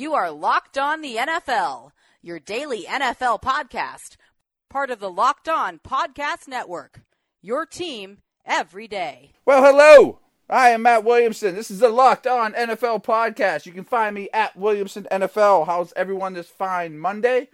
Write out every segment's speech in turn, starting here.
You are Locked On the NFL, your daily NFL podcast, part of the Locked On Podcast Network. Your team every day. Well, hello. I am Matt Williamson. This is the Locked On NFL podcast. You can find me at Williamson NFL. How's everyone this fine Monday?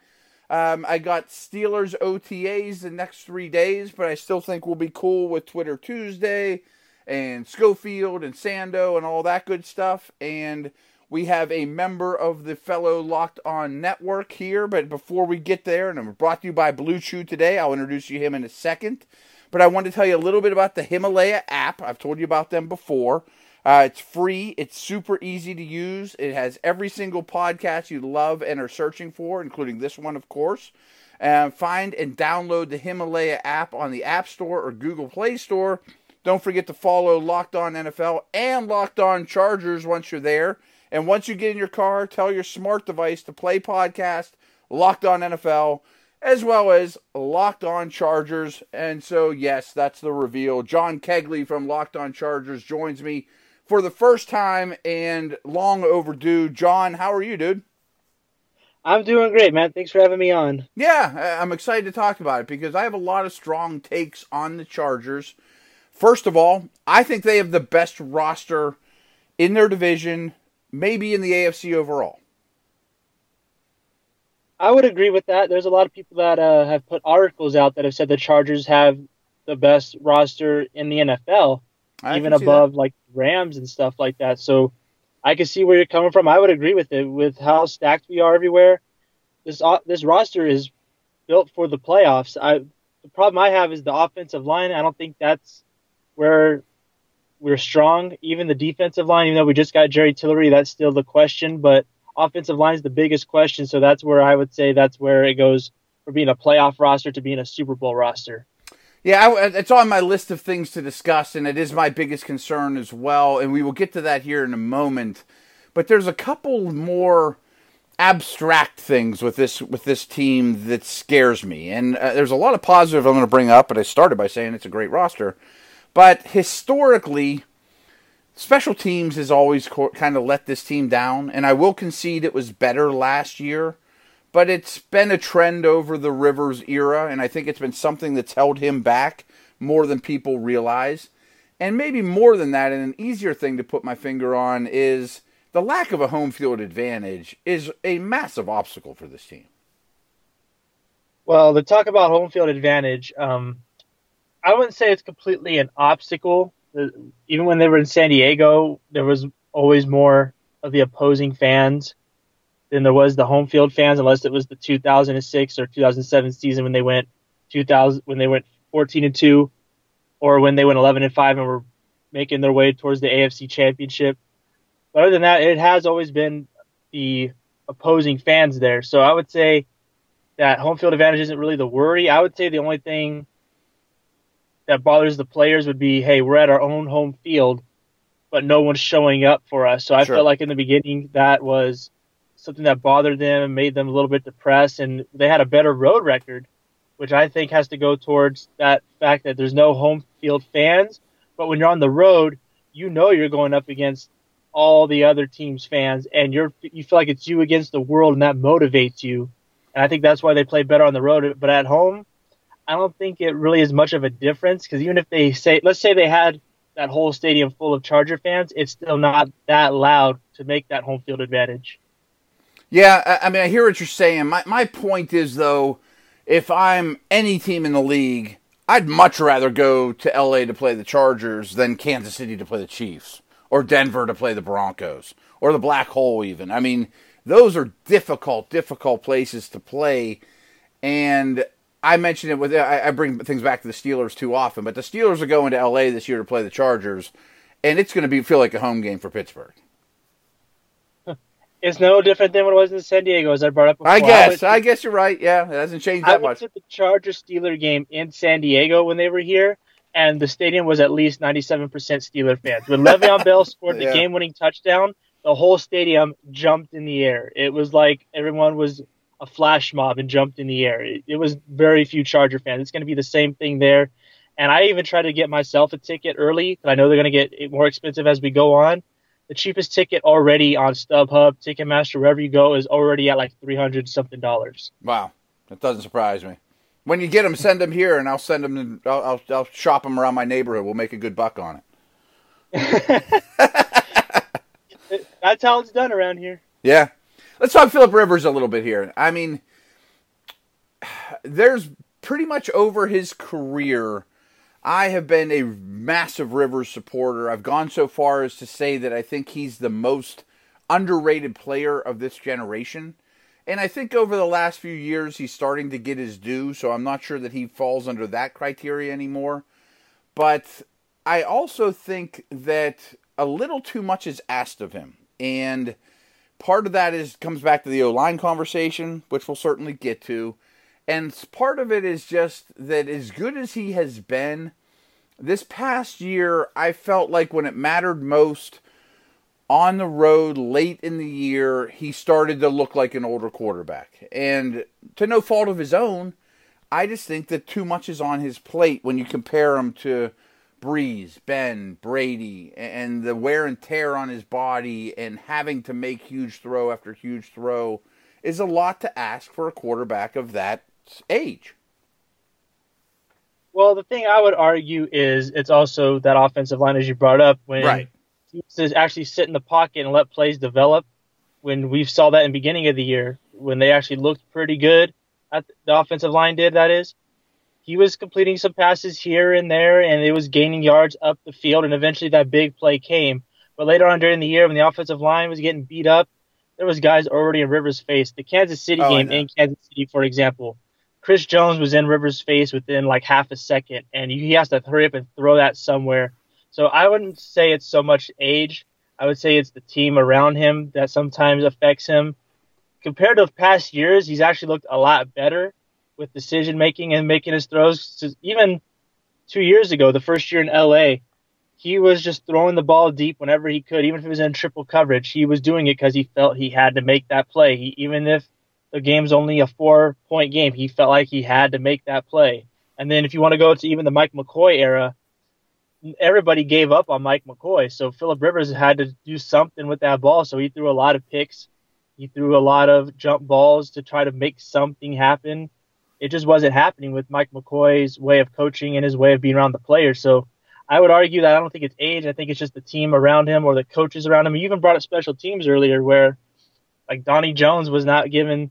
Um, I got Steelers OTAs the next three days, but I still think we'll be cool with Twitter Tuesday and Schofield and Sando and all that good stuff. And we have a member of the fellow Locked On Network here, but before we get there, and I'm brought to you by Blue Chew today, I'll introduce you him in a second. But I want to tell you a little bit about the Himalaya app. I've told you about them before. Uh, it's free. It's super easy to use. It has every single podcast you love and are searching for, including this one, of course. Uh, find and download the Himalaya app on the App Store or Google Play Store. Don't forget to follow Locked On NFL and Locked On Chargers once you're there. And once you get in your car, tell your smart device to play podcast Locked On NFL as well as Locked On Chargers. And so, yes, that's the reveal. John Kegley from Locked On Chargers joins me for the first time and long overdue. John, how are you, dude? I'm doing great, man. Thanks for having me on. Yeah, I'm excited to talk about it because I have a lot of strong takes on the Chargers. First of all, I think they have the best roster in their division maybe in the AFC overall. I would agree with that. There's a lot of people that uh, have put articles out that have said the Chargers have the best roster in the NFL, I even above like Rams and stuff like that. So I can see where you're coming from. I would agree with it with how stacked we are everywhere. This uh, this roster is built for the playoffs. I the problem I have is the offensive line. I don't think that's where we're strong. Even the defensive line, even though we just got Jerry Tillery, that's still the question. But offensive line is the biggest question. So that's where I would say that's where it goes from being a playoff roster to being a Super Bowl roster. Yeah, I, it's on my list of things to discuss, and it is my biggest concern as well. And we will get to that here in a moment. But there's a couple more abstract things with this with this team that scares me. And uh, there's a lot of positive I'm going to bring up, but I started by saying it's a great roster. But historically, special teams has always co- kind of let this team down, and I will concede it was better last year. But it's been a trend over the Rivers era, and I think it's been something that's held him back more than people realize. And maybe more than that, and an easier thing to put my finger on is the lack of a home field advantage is a massive obstacle for this team. Well, to talk about home field advantage, um, I wouldn't say it's completely an obstacle. Uh, even when they were in San Diego, there was always more of the opposing fans than there was the home field fans, unless it was the 2006 or 2007 season when they went 2000 when they went 14 and two, or when they went 11 and five and were making their way towards the AFC Championship. But other than that, it has always been the opposing fans there. So I would say that home field advantage isn't really the worry. I would say the only thing that bothers the players would be, hey, we're at our own home field, but no one's showing up for us. So I sure. felt like in the beginning that was something that bothered them and made them a little bit depressed. And they had a better road record, which I think has to go towards that fact that there's no home field fans. But when you're on the road, you know you're going up against all the other team's fans, and you're you feel like it's you against the world, and that motivates you. And I think that's why they play better on the road. But at home, I don't think it really is much of a difference because even if they say, let's say they had that whole stadium full of Charger fans, it's still not that loud to make that home field advantage. Yeah, I mean, I hear what you're saying. My my point is though, if I'm any team in the league, I'd much rather go to LA to play the Chargers than Kansas City to play the Chiefs or Denver to play the Broncos or the Black Hole even. I mean, those are difficult, difficult places to play and I mentioned it with I, I, bring things back to the Steelers too often, but the Steelers are going to LA this year to play the Chargers, and it's going to be feel like a home game for Pittsburgh. It's no different than what it was in San Diego, as I brought up. Before. I guess. I, I guess you're right. Yeah, it hasn't changed that I much. I went to the Chargers Steeler game in San Diego when they were here, and the stadium was at least 97% Steeler fans. When Le'Veon Bell scored the yeah. game-winning touchdown, the whole stadium jumped in the air. It was like everyone was a flash mob and jumped in the air. It, it was very few Charger fans. It's going to be the same thing there. And I even tried to get myself a ticket early because I know they're going to get more expensive as we go on. the cheapest ticket already on StubHub, Ticketmaster, wherever you go, is already at like three hundred something dollars. Wow, that doesn't surprise me. When you get them, send them here, and I'll send them. I'll, I'll, I'll shop them around my neighborhood. We'll make a good buck on it. That's how it's done around here. Yeah, let's talk Philip Rivers a little bit here. I mean, there's pretty much over his career. I have been a massive Rivers supporter. I've gone so far as to say that I think he's the most underrated player of this generation. And I think over the last few years, he's starting to get his due, so I'm not sure that he falls under that criteria anymore. But I also think that a little too much is asked of him. And part of that is comes back to the O line conversation, which we'll certainly get to. And part of it is just that as good as he has been, this past year, I felt like when it mattered most, on the road late in the year, he started to look like an older quarterback. And to no fault of his own, I just think that too much is on his plate when you compare him to Brees, Ben, Brady, and the wear and tear on his body and having to make huge throw after huge throw is a lot to ask for a quarterback of that age. Well, the thing I would argue is it's also that offensive line, as you brought up, when Right. to actually sit in the pocket and let plays develop. When we saw that in the beginning of the year, when they actually looked pretty good, at the offensive line did that is, he was completing some passes here and there, and it was gaining yards up the field, and eventually that big play came. But later on during the year, when the offensive line was getting beat up, there was guys already in Rivers' face. The Kansas City Oh, game in Kansas City, for example, Chris Jones was in Rivers' face within like half a second, and he has to hurry up and throw that somewhere. So I wouldn't say it's so much age. I would say it's the team around him that sometimes affects him. Compared to past years, he's actually looked a lot better with decision making and making his throws. Even two years ago, the first year in LA, he was just throwing the ball deep whenever he could, even if it was in triple coverage. He was doing it because he felt he had to make that play. He, even if the game's only a four point game, he felt like he had to make that play. And then if you want to go to even the Mike McCoy era, everybody gave up on Mike McCoy. So Philip Rivers had to do something with that ball. So he threw a lot of picks. He threw a lot of jump balls to try to make something happen. It just wasn't happening with Mike McCoy's way of coaching and his way of being around the players. So I would argue that I don't think it's age. I think it's just the team around him or the coaches around him. You even brought up special teams earlier where like Donnie Jones was not given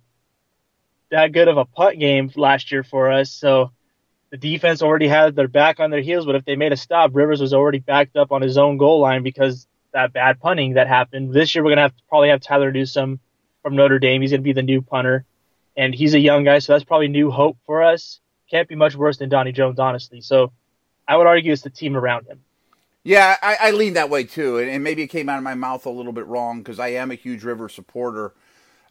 that good of a punt game last year for us. So the defense already had their back on their heels, but if they made a stop, Rivers was already backed up on his own goal line because that bad punting that happened. This year we're gonna have to probably have Tyler Newsome from Notre Dame. He's gonna be the new punter, and he's a young guy, so that's probably new hope for us. Can't be much worse than Donnie Jones, honestly. So I would argue it's the team around him. Yeah, I, I lean that way too, and, and maybe it came out of my mouth a little bit wrong because I am a huge River supporter.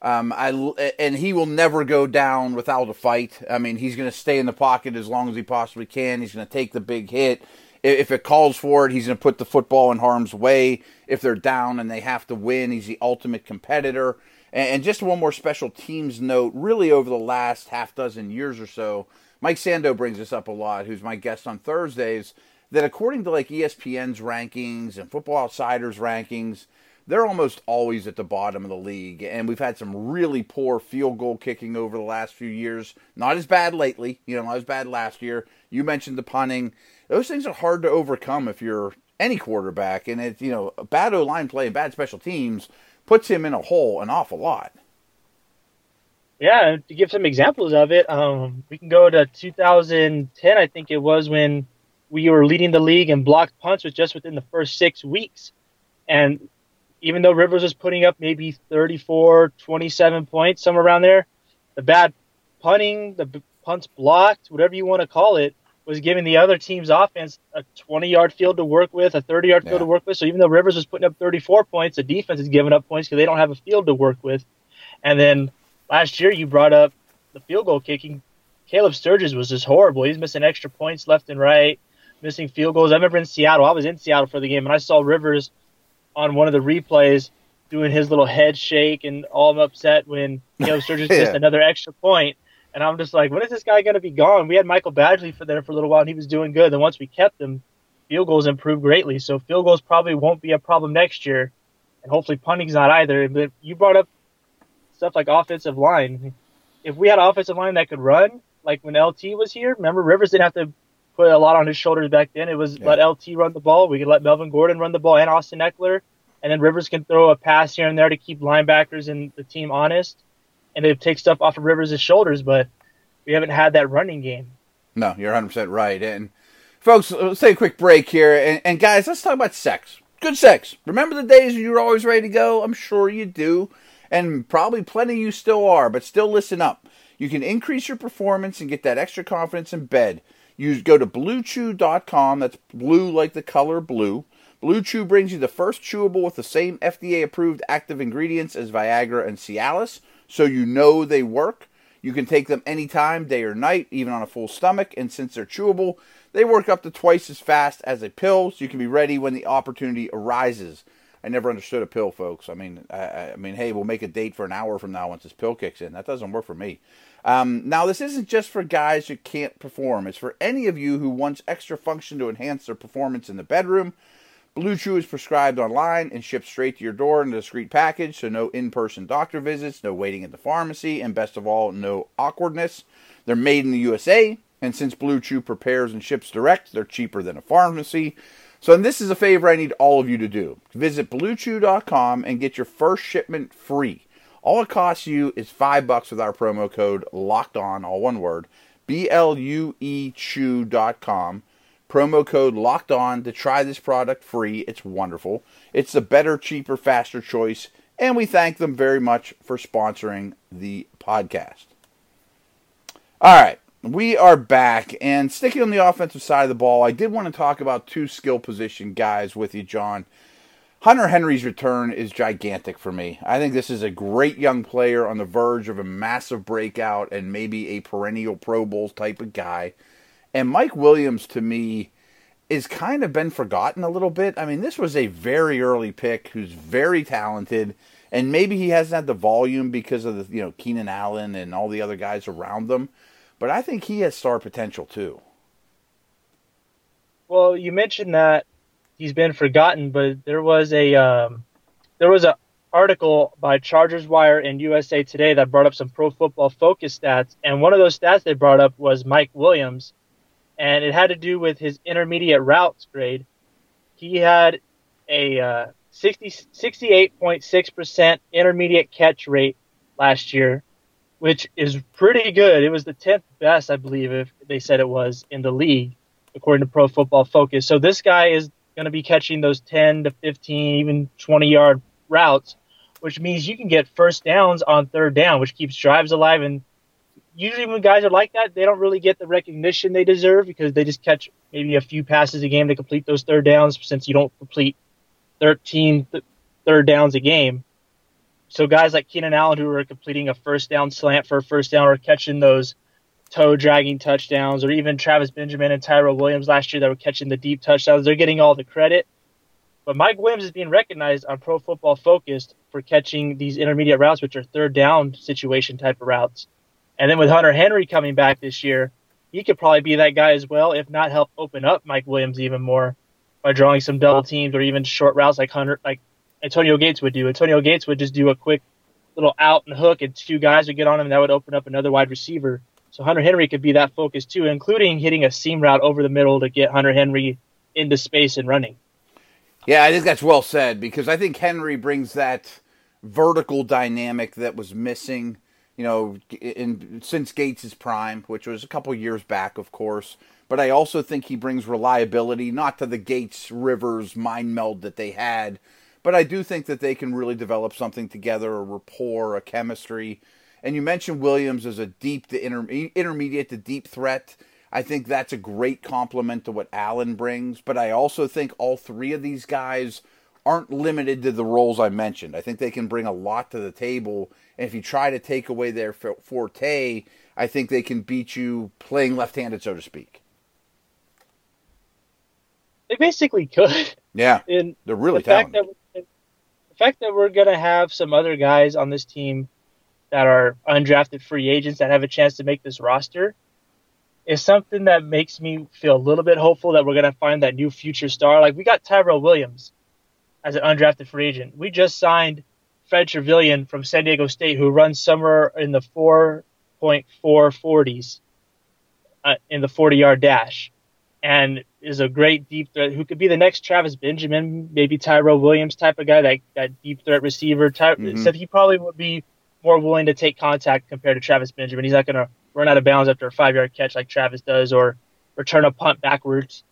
Um, I and he will never go down without a fight. I mean, he's going to stay in the pocket as long as he possibly can. He's going to take the big hit if it calls for it. He's going to put the football in harm's way. If they're down and they have to win, he's the ultimate competitor. And just one more special teams note, really over the last half dozen years or so, Mike Sando brings this up a lot, who's my guest on Thursdays, that according to like ESPN's rankings and Football Outsiders rankings, they're almost always at the bottom of the league. And we've had some really poor field goal kicking over the last few years. Not as bad lately, you know, not as bad last year. You mentioned the punting. Those things are hard to overcome if you're any quarterback. And it's, you know, bad O line play and bad special teams puts him in a hole an awful lot. Yeah, to give some examples of it, um, we can go to 2010. I think it was when we were leading the league in blocked punts was just within the first six weeks, and even though Rivers was putting up maybe 34, 27 points, somewhere around there, the bad punting, the punts blocked, whatever you want to call it, was giving the other team's offense a 20 yard field to work with, a 30 yard field Yeah. to work with. So even though Rivers was putting up 34 points, the defense is giving up points because they don't have a field to work with. And then last year you brought up the field goal kicking. Caleb Sturgis was just horrible. He's missing extra points left and right, missing field goals. I remember in Seattle, I was in Seattle for the game, and I saw Rivers on one of the replays doing his little head shake and all upset when Caleb Sturgis Yeah. missed another extra point. And I'm just like, when is this guy going to be gone? We had Michael Badgley for there for a little while, and he was doing good. Then once we kept him, field goals improved greatly. So field goals probably won't be a problem next year. and hopefully punting's not either. But you brought up stuff like offensive line. If we had an offensive line that could run, like when LT was here, remember Rivers didn't have to put a lot on his shoulders back then. It was yeah. let LT run the ball. We could let Melvin Gordon run the ball and Austin Ekeler, and then Rivers can throw a pass here and there to keep linebackers and the team honest, and it takes stuff off of Rivers' shoulders. But we haven't had that running game. No, you're 100 percent right. And folks, uh, let's take a quick break here, and, and guys, let's talk about sex. Good sex. Remember the days when you were always ready to go? I'm sure you do and probably plenty of you still are, but still listen up. You can increase your performance and get that extra confidence in bed. You go to bluechew.com, that's blue like the color blue. Blue Chew brings you the first chewable with the same FDA approved active ingredients as Viagra and Cialis, so you know they work. You can take them anytime, day or night, even on a full stomach, and since they're chewable, they work up to twice as fast as a pill, so you can be ready when the opportunity arises. I never understood a pill, folks. I mean, I, I, mean, hey, we'll make a date for an hour from now once this pill kicks in. That doesn't work for me. Um, now, this isn't just for guys who can't perform. It's for any of you who wants extra function to enhance their performance in the bedroom. Blue Chew is prescribed online and shipped straight to your door in a discreet package, so no in-person doctor visits, no waiting at the pharmacy, and best of all, no awkwardness. They're made in the USA, and since Blue Chew prepares and ships direct, they're cheaper than a pharmacy. So, and this is a favor I need all of you to do. Visit bluechew.com and get your first shipment free. All it costs you is five bucks with our promo code locked on, all one word, B L U E chew.com. Promo code locked on to try this product free. It's wonderful. It's a better, cheaper, faster choice. And we thank them very much for sponsoring the podcast. All right we are back and sticking on the offensive side of the ball. I did want to talk about two skill position guys with you, John. Hunter Henry's return is gigantic for me. I think this is a great young player on the verge of a massive breakout and maybe a perennial Pro Bowl type of guy. And Mike Williams, to me, is kind of been forgotten a little bit. I mean, this was a very early pick who's very talented, and maybe he hasn't had the volume because of the you know Keenan Allen and all the other guys around them but I think he has star potential too. Well, you mentioned that he's been forgotten, but there was a um, there was an article by Chargers Wire and USA Today that brought up some Pro Football Focus stats, and one of those stats they brought up was Mike Williams, and it had to do with his intermediate routes grade. He had a uh, 60, 68.6% intermediate catch rate last year, which is pretty good. It was the 10th best, I believe, if they said it was in the league, according to Pro Football Focus. So this guy is going to be catching those 10 to 15, even 20 yard routes, which means you can get first downs on third down, which keeps drives alive. And usually when guys are like that, they don't really get the recognition they deserve because they just catch maybe a few passes a game to complete those third downs since you don't complete 13 th- third downs a game. So guys like Keenan Allen who are completing a first down slant for a first down or catching those toe dragging touchdowns, or even Travis Benjamin and Tyrell Williams last year that were catching the deep touchdowns, they're getting all the credit. But Mike Williams is being recognized on Pro Football Focused for catching these intermediate routes, which are third down situation type of routes. And then with Hunter Henry coming back this year, he could probably be that guy as well, if not help open up Mike Williams even more by drawing some double teams or even short routes like Hunter, like Antonio Gates would do. Antonio Gates would just do a quick little out and hook, and two guys would get on him, and that would open up another wide receiver. So Hunter Henry could be that focus too, including hitting a seam route over the middle to get Hunter Henry into space and running. Yeah, I think that's well said because I think Henry brings that vertical dynamic that was missing, you know, in since Gates' prime, which was a couple years back, of course. But I also think he brings reliability, not to the Gates Rivers mind meld that they had, but I do think that they can really develop something together, a rapport, a chemistry. And you mentioned Williams as a deep to inter- intermediate to deep threat. I think that's a great compliment to what Allen brings. But I also think all three of these guys aren't limited to the roles I mentioned. I think they can bring a lot to the table. And if you try to take away their forte, I think they can beat you playing left handed, so to speak. They basically could. Yeah. And they're really the talented. Fact that, the fact that we're going to have some other guys on this team that are undrafted free agents that have a chance to make this roster is something that makes me feel a little bit hopeful that we're going to find that new future star. Like we got Tyrell Williams. As an undrafted free agent. We just signed Fred Trevillion from San Diego State, who runs somewhere in the 4.440s uh, in the 40 yard dash and is a great deep threat who could be the next Travis Benjamin, maybe Tyrell Williams type of guy, that, that deep threat receiver. Ty- mm-hmm. Said he probably would be more willing to take contact compared to Travis Benjamin. He's not going to run out of bounds after a five yard catch like Travis does or return a punt backwards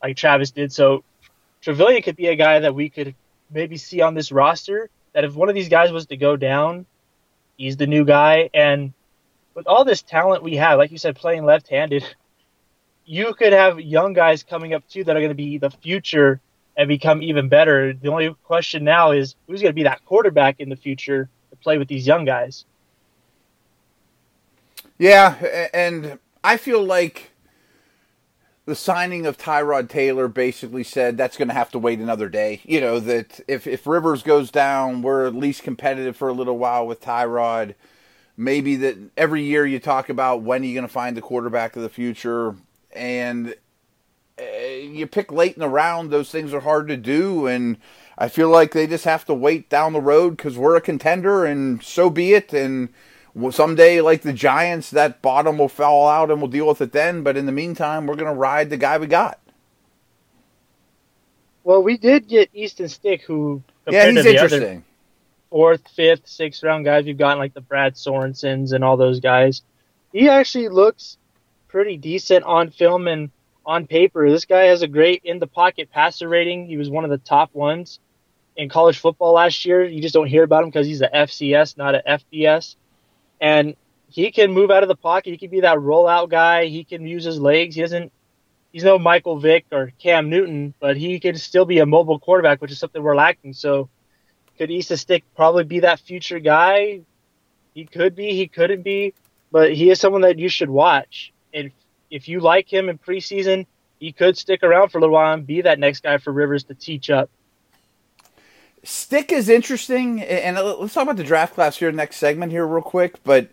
like Travis did. So Trevillion could be a guy that we could maybe see on this roster that if one of these guys was to go down, he's the new guy. And with all this talent we have, like you said, playing left handed, you could have young guys coming up too that are going to be the future and become even better. The only question now is who's going to be that quarterback in the future to play with these young guys. Yeah, and I feel like the signing of Tyrod Taylor basically said that's going to have to wait another day. You know, that if, if Rivers goes down, we're at least competitive for a little while with Tyrod. Maybe that every year you talk about when you're you going to find the quarterback of the future, and uh, you pick late in the round, those things are hard to do. And I feel like they just have to wait down the road because we're a contender, and so be it. And someday, like the Giants, that bottom will fall out and we'll deal with it then. But in the meantime, we're going to ride the guy we got. Well, we did get Easton Stick, who yeah, he's interesting. Fourth, fifth, sixth round guys we've gotten, like the Brad Sorensens and all those guys. He actually looks pretty decent on film and on paper. This guy has a great in the pocket passer rating. He was one of the top ones in college football last year. You just don't hear about him because he's a FCS, not a FBS and he can move out of the pocket. He can be that rollout guy. He can use his legs. He doesn't. He's no Michael Vick or Cam Newton, but he can still be a mobile quarterback, which is something we're lacking. So, could Easton Stick probably be that future guy? He could be. He couldn't be, but he is someone that you should watch. And if you like him in preseason, he could stick around for a little while and be that next guy for Rivers to teach up. Stick is interesting, and uh, let's talk about the draft class here next segment here real quick. But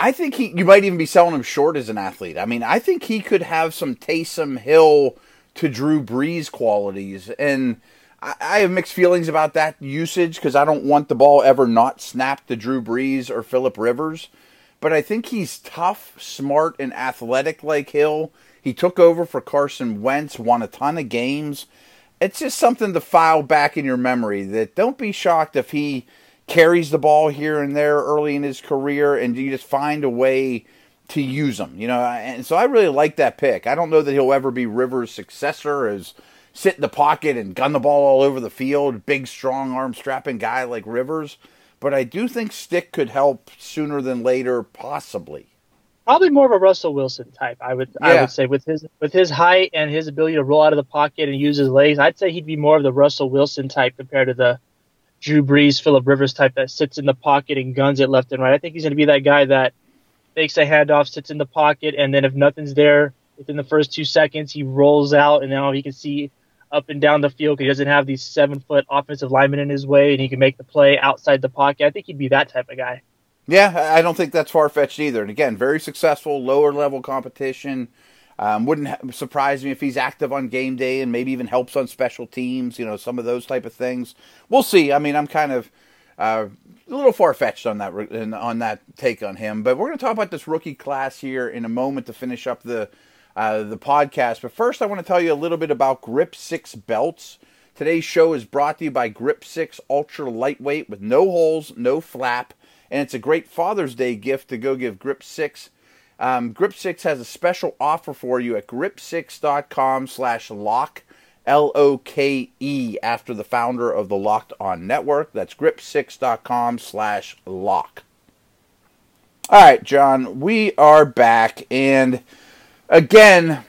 I think he, you might even be selling him short as an athlete. I mean, I think he could have some Taysom Hill to Drew Brees qualities, and I, I have mixed feelings about that usage because I don't want the ball ever not snapped to Drew Brees or Philip Rivers. But I think he's tough, smart, and athletic like Hill. He took over for Carson Wentz, won a ton of games it's just something to file back in your memory that don't be shocked if he carries the ball here and there early in his career and you just find a way to use him, you know. And so I really like that pick. I don't know that he'll ever be Rivers' successor as sit in the pocket and gun the ball all over the field, big, strong arm strapping guy like Rivers. But I do think Stick could help sooner than later, possibly probably more of a Russell Wilson type. I would yeah. I would say with his with his height and his ability to roll out of the pocket and use his legs, I'd say he'd be more of the Russell Wilson type compared to the Drew Brees, Philip Rivers type that sits in the pocket and guns it left and right. I think he's going to be that guy that makes a handoff, sits in the pocket, and then if nothing's there within the first two seconds, he rolls out and now he can see up and down the field because he doesn't have these seven foot offensive linemen in his way and he can make the play outside the pocket. I think he'd be that type of guy. Yeah, I don't think that's far fetched either. And again, very successful, lower level competition. Um, wouldn't surprise me if he's active on game day and maybe even helps on special teams. You know, some of those type of things. We'll see. I mean, I'm kind of uh, a little far fetched on that on that take on him. But we're going to talk about this rookie class here in a moment to finish up the uh, the podcast. But first, I want to tell you a little bit about Grip Six belts. Today's show is brought to you by Grip Six Ultra Lightweight with no holes, no flap and it's a great Father's Day gift to go give Grip Six. Um, Grip Six has a special offer for you at grip6.com slash lock, L O K E, after the founder of the Locked On Network. That's grip6.com slash lock. All right, John, we are back. And again,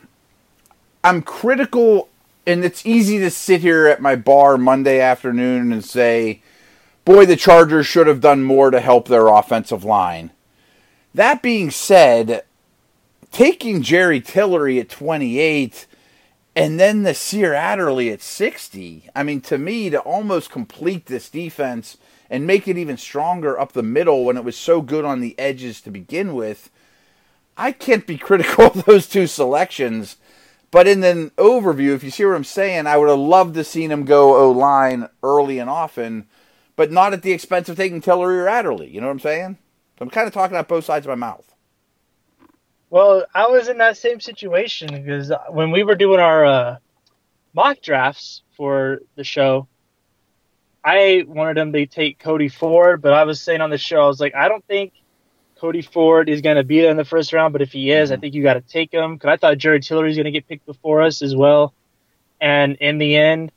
I'm critical, and it's easy to sit here at my bar Monday afternoon and say, boy, the Chargers should have done more to help their offensive line. That being said, taking Jerry Tillery at 28 and then Nasir Adderley at 60, I mean, to me, to almost complete this defense and make it even stronger up the middle when it was so good on the edges to begin with, I can't be critical of those two selections. But in the overview, if you see what I'm saying, I would have loved to seen him go O line early and often, but not at the expense of taking Tillery or Adderley. You know what I'm saying? So I'm kind of talking out both sides of my mouth. Well, I was in that same situation because when we were doing our uh, mock drafts for the show, I wanted them to take Cody Ford, but I was saying on the show, I was like, I don't think Cody Ford is going to be there in the first round, but if he is, mm-hmm. I think you got to take him because I thought Jared Tillery is going to get picked before us as well. And in the end,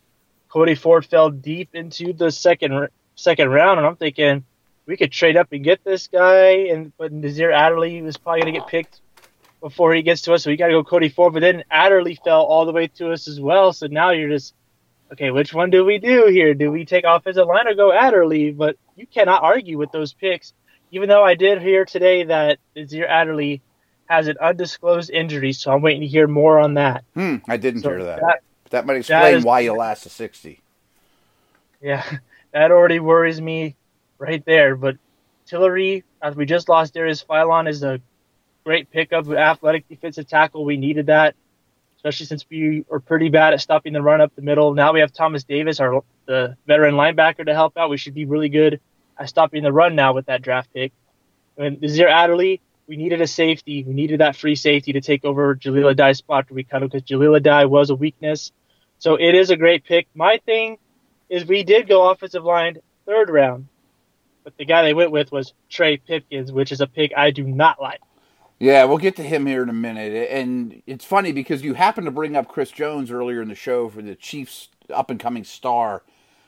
Cody Ford fell deep into the second second round, and I'm thinking we could trade up and get this guy, and but Nasir Adderley was probably going to get picked before he gets to us, so we got to go Cody Ford. But then Adderley fell all the way to us as well, so now you're just okay. Which one do we do here? Do we take offensive line or go Adderley? But you cannot argue with those picks even though I did hear today that Azir Adderley has an undisclosed injury, so I'm waiting to hear more on that. Hmm, I didn't so hear that. that. That might explain that is, why you last a 60. Yeah, that already worries me right there. But Tillery, as we just lost Darius Philon, is a great pickup, athletic defensive tackle. We needed that, especially since we are pretty bad at stopping the run up the middle. Now we have Thomas Davis, our the veteran linebacker, to help out. We should be really good I stopped being the run now with that draft pick. And Nasir Adderley, we needed a safety. We needed that free safety to take over Jahleel Addae's spot we cut him because Jahleel Addae was a weakness. So it is a great pick. My thing is we did go offensive line third round, but the guy they went with was Trey Pipkins, which is a pick I do not like. Yeah, we'll get to him here in a minute. And it's funny because you happened to bring up Chris Jones earlier in the show for the Chiefs up and coming star.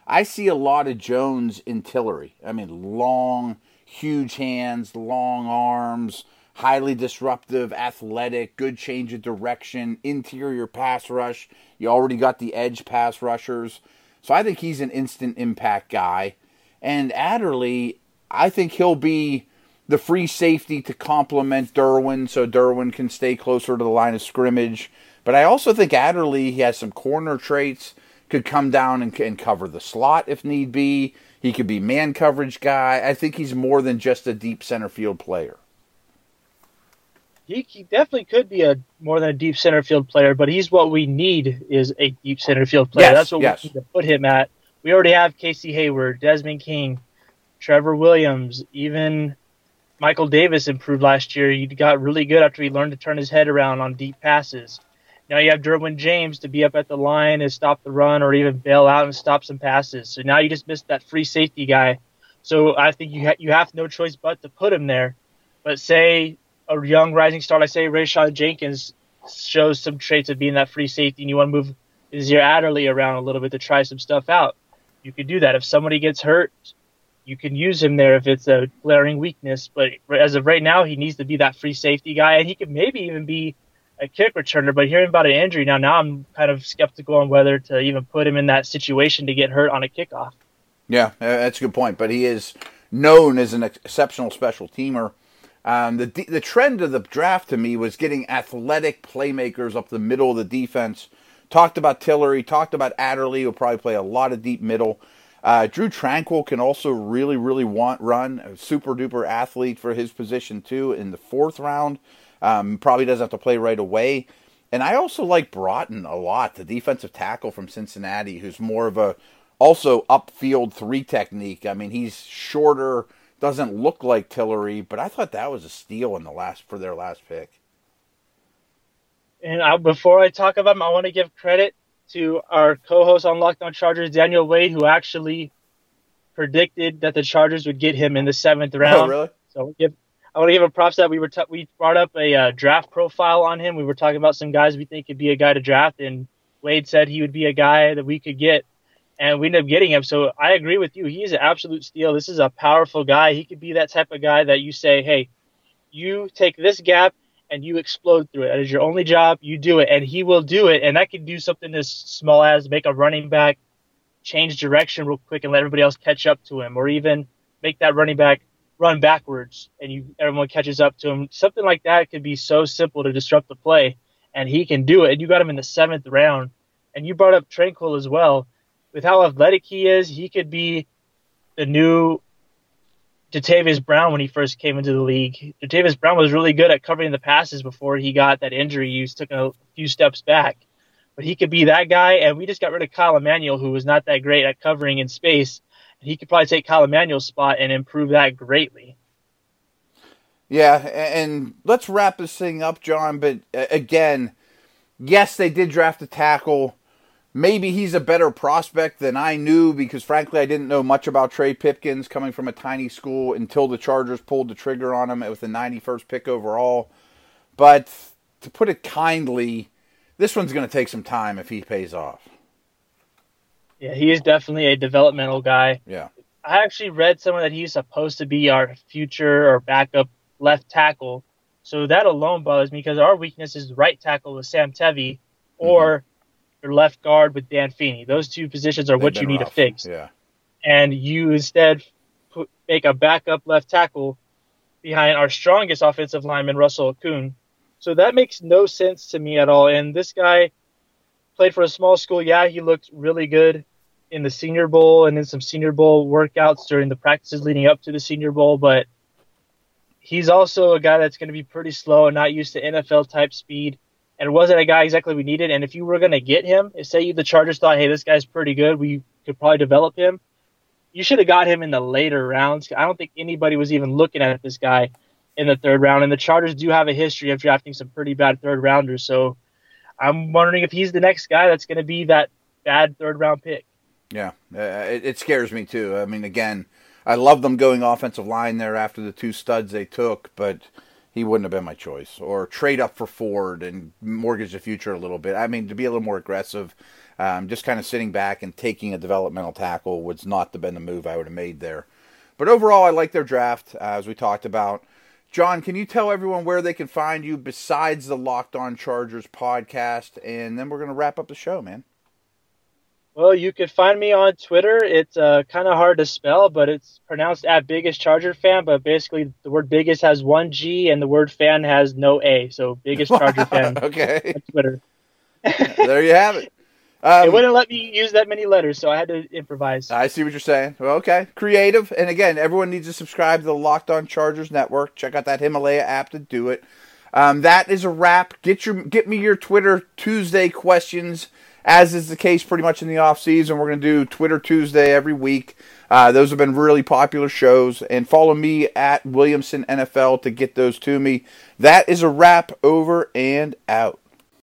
I see a lot of Jones in Tillery. I mean, long, huge hands, long arms, highly disruptive, athletic, good change of direction, interior pass rush. You already got the edge pass rushers. So I think he's an instant impact guy. And Adderley, I think he'll be the free safety to complement Derwin so Derwin can stay closer to the line of scrimmage. But I also think Adderley, he has some corner traits could come down and, and cover the slot if need be. He could be man coverage guy. I think he's more than just a deep center field player. He, he definitely could be a more than a deep center field player, but he's what we need is a deep center field player. Yes, That's what yes. we need to put him at. We already have Casey Hayward, Desmond King, Trevor Williams, even Michael Davis improved last year. He got really good after he learned to turn his head around on deep passes. Now you have Derwin James to be up at the line and stop the run or even bail out and stop some passes. So now you just missed that free safety guy. So I think you ha- you have no choice but to put him there. But say a young rising star, like say Rayshawn Jenkins, shows some traits of being that free safety, and you want to move Azir Adderley around a little bit to try some stuff out. You could do that. If somebody gets hurt, you can use him there if it's a glaring weakness. But as of right now, he needs to be that free safety guy, and he could maybe even be a kick returner, but hearing about an injury now, now I'm kind of skeptical on whether to even put him in that situation to get hurt on a kickoff. Yeah, that's a good point. But he is known as an exceptional special teamer. Um, the the trend of the draft to me was getting athletic playmakers up the middle of the defense. Talked about Tillery, talked about Adderley, who'll probably play a lot of deep middle. Uh, Drue Tranquill can also really, really want run. A super duper athlete for his position too in the fourth round. Um, probably doesn't have to play right away. And I also like Broughton a lot, the defensive tackle from Cincinnati, who's more of a also upfield three technique. I mean, he's shorter, doesn't look like Tillery, but I thought that was a steal in the last for their last pick. And I, before I talk about him, I want to give credit to our co-host on Locked On Chargers, Daniel Wade, who actually predicted that the Chargers would get him in the seventh oh, round. Oh, really? So give I want to give him props that we were t- we brought up a uh, draft profile on him. We were talking about some guys we think could be a guy to draft, and Wade said he would be a guy that we could get, and we ended up getting him. So I agree with you. He's an absolute steal. This is a powerful guy. He could be that type of guy that you say, hey, you take this gap and you explode through it. That is your only job. You do it, and he will do it. And that could do something as small as make a running back change direction real quick and let everybody else catch up to him, or even make that running back run backwards and you everyone catches up to him. Something like that could be so simple to disrupt the play, and he can do it. And you got him in the seventh round, and you brought up Tranquill as well. With how athletic he is, he could be the new Jatavis Brown when he first came into the league. Jatavis Brown was really good at covering the passes before he got that injury. He took a few steps back, but he could be that guy. And we just got rid of Kyle Emanuel, who was not that great at covering in space. He could probably take Kyle Emanuel's spot and improve that greatly. Yeah, and let's wrap this thing up, John. But again, yes, they did draft a tackle maybe he's a better prospect than I knew because frankly I didn't know much about Trey Pipkins coming from a tiny school until the Chargers pulled the trigger on him with the 91st pick overall. But to put it kindly, this one's going to take some time if he pays off. Yeah, he is definitely a developmental guy. Yeah. I actually read somewhere that he's supposed to be our future or backup left tackle. So that alone bothers me because our weakness is right tackle with Sam Tevi or mm-hmm your left guard with Dan Feeney. Those two positions are They've what you need rough. to fix. Yeah. And you instead put, make a backup left tackle behind our strongest offensive lineman, Russell Okung. So that makes no sense to me at all. And this guy played for a small school. Yeah, he looked really good in the Senior Bowl and in some Senior Bowl workouts during the practices leading up to the Senior Bowl, but he's also a guy that's going to be pretty slow and not used to NFL type speed and wasn't a guy exactly we needed. And if you were going to get him, say the Chargers thought, hey, this guy's pretty good, we could probably develop him. You should have got him in the later rounds. I don't think anybody was even looking at this guy in the third round. And the Chargers do have a history of drafting some pretty bad third rounders. So I'm wondering if he's the next guy that's going to be that bad third round pick. Yeah, uh, it, it scares me too. I mean, again, I love them going offensive line there after the two studs they took, but he wouldn't have been my choice. Or trade up for Ford and mortgage the future a little bit. I mean, to be a little more aggressive, um, just kind of sitting back and taking a developmental tackle was not the been the move I would have made there. But overall, I like their draft, uh, as we talked about. John, can you tell everyone where they can find you besides the Locked On Chargers podcast? And then we're going to wrap up the show, man. Well, you could find me on Twitter. It's uh, kind of hard to spell, but it's pronounced at biggest Charger fan. But basically, the word biggest has one G, and the word fan has no A. So biggest Charger fan. okay. On Twitter. there you have it. Um, it wouldn't let me use that many letters, so I had to improvise. I see what you're saying. Well, okay, creative. And again, everyone needs to subscribe to the Locked On Chargers network. Check out that Himalaya app to do it. Um, that is a wrap. Get your get me your Twitter Tuesday questions as is the case pretty much in the off season. We're going to do Twitter Tuesday every week. Uh, those have been really popular shows. And follow me at Williamson NFL to get those to me. That is a wrap over and out.